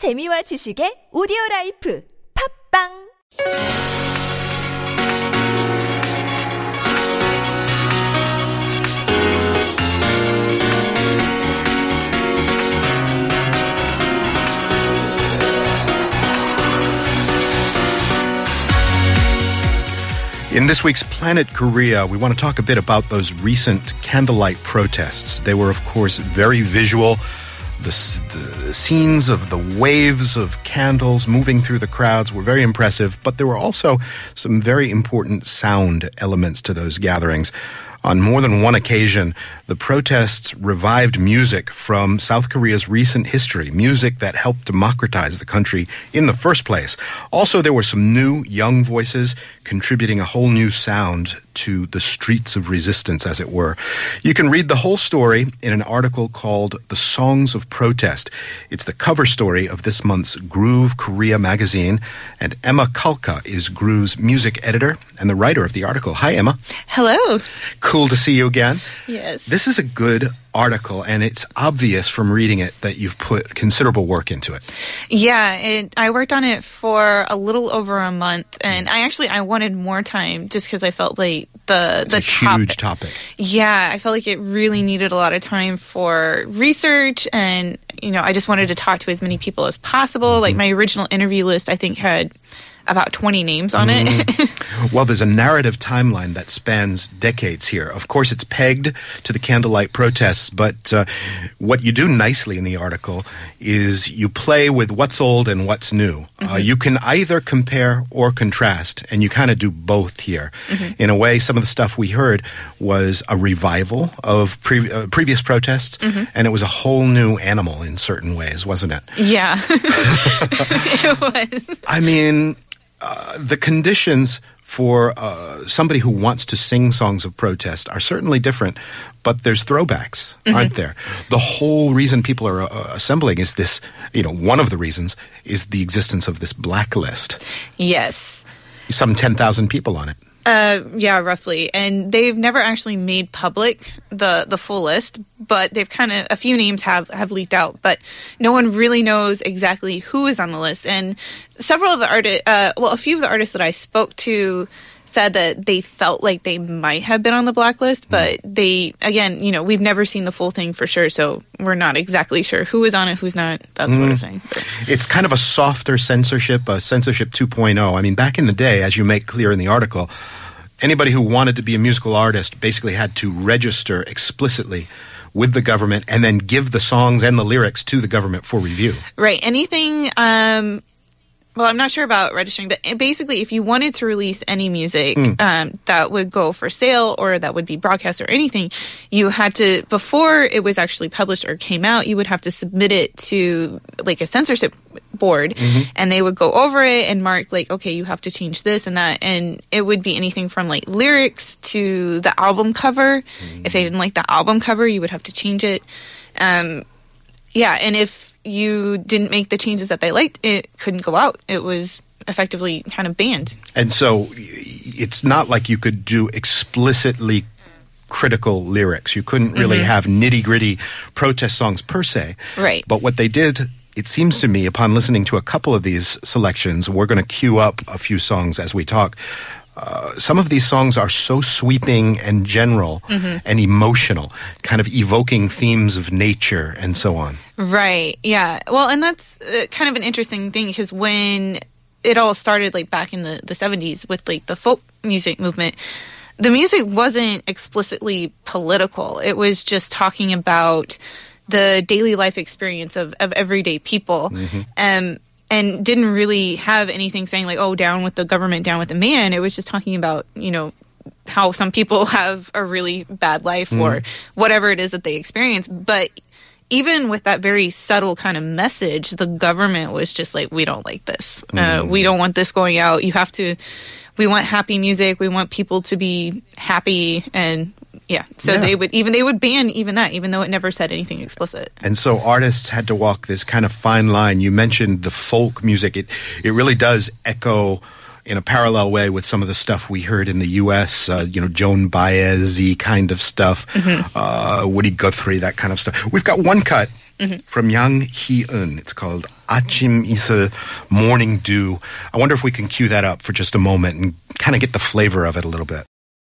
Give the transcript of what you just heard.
재미와 지식의 오디오 라이프 팝빵 In this week's Planet Korea, we want to talk a bit about those recent candlelight protests. They were, of course, very visual. The, the scenes of the waves of candles moving through the crowds were very impressive, but there were also some very important sound elements to those gatherings. On more than one occasion, the protests revived music from South Korea's recent history, music that helped democratize the country in the first place. Also, there were some new young voices contributing a whole new sound to the streets of resistance, as it were. You can read the whole story in an article called The Songs of Protest. It's the cover story of this month's Groove Korea magazine, and Emma Kalka is Groove's music editor and the writer of the article. Hi, Emma. Hello. Cool to see you again. Yes. This is a good article, and it's obvious from reading it that you've put considerable work into it. Yeah, it, I worked on it for a little over a month, and I actually I wanted more time just because I felt like the It's the a huge topic. Yeah, I felt like it really needed a lot of time for research, and you know I just wanted to talk to as many people as possible. Mm-hmm. Like my original interview list, I think had about twenty names on it. Well, there's a narrative timeline that spans decades here. Of course, it's pegged to the candlelight protests, but uh, what you do nicely in the article is you play with what's old and what's new. Uh, you can either compare or contrast, and you kind of do both here. In a way, some of the stuff we heard was a revival of pre- uh, previous protests, and it was a whole new animal in certain ways, wasn't it? yeah, it was. I mean, uh, the conditions for uh, somebody who wants to sing songs of protest are certainly different, but there's throwbacks, aren't there? The whole reason people are uh, assembling is this, you know, one of the reasons is the existence of this blacklist. Yes. Some 10,000 people on it. Uh, yeah, roughly. And they've never actually made public the the full list, but they've kind of a few names have have leaked out, but no one really knows exactly who is on the list. And several of the artists, uh, well, a few of the artists that I spoke to said that they felt like they might have been on the blacklist, but they again, you know, we've never seen the full thing for sure, so we're not exactly sure who is on it, who's not, that sort of thing. But- It's kind of a softer censorship, a censorship 2.0. I mean, back in the day, as you make clear in the article, anybody who wanted to be a musical artist basically had to register explicitly with the government and then give the songs and the lyrics to the government for review. Right. Anything. Um, well, I'm not sure about registering, but basically, if you wanted to release any music um, that would go for sale or that would be broadcast or anything, you had to before it was actually published or came out, you would have to submit it to like a censorship board, and they would go over it and mark like, okay, you have to change this and that, and it would be anything from like lyrics to the album cover. If they didn't like the album cover, you would have to change it. Um, yeah, and if you didn't make the changes that they liked, it couldn't go out. It was effectively kind of banned. And so it's not like you could do explicitly critical lyrics. You couldn't really mm-hmm. have nitty gritty protest songs per se. Right. But what they did, it seems to me, upon listening to a couple of these selections, we're going to queue up a few songs as we talk. Uh, some of these songs are so sweeping and general and emotional, kind of evoking themes of nature and so on. Right. Yeah. Well, and that's uh, kind of an interesting thing because when it all started, like back in the, the 70s with like the folk music movement, the music wasn't explicitly political. It was just talking about the daily life experience of, of everyday people. Um, and didn't really have anything saying like, oh, down with the government, down with the man. It was just talking about, you know, how some people have a really bad life or whatever it is that they experience. But even with that very subtle kind of message, the government was just like, we don't like this. Uh, we don't want this going out. You have to, we want happy music. We want people to be happy. And yeah, so Yeah. they would even, they would ban even that, even though it never said anything explicit. And so artists had to walk this kind of fine line. You mentioned the folk music. It it really does echo in a parallel way with some of the stuff we heard in the U.S. Uh, you know, Joan Baez kind of stuff, uh, Woody Guthrie, that kind of stuff. We've got one cut from Yang Hee-eun. It's called Achim Isel Morning Dew. I wonder if we can cue that up for just a moment and kind of get the flavor of it a little bit.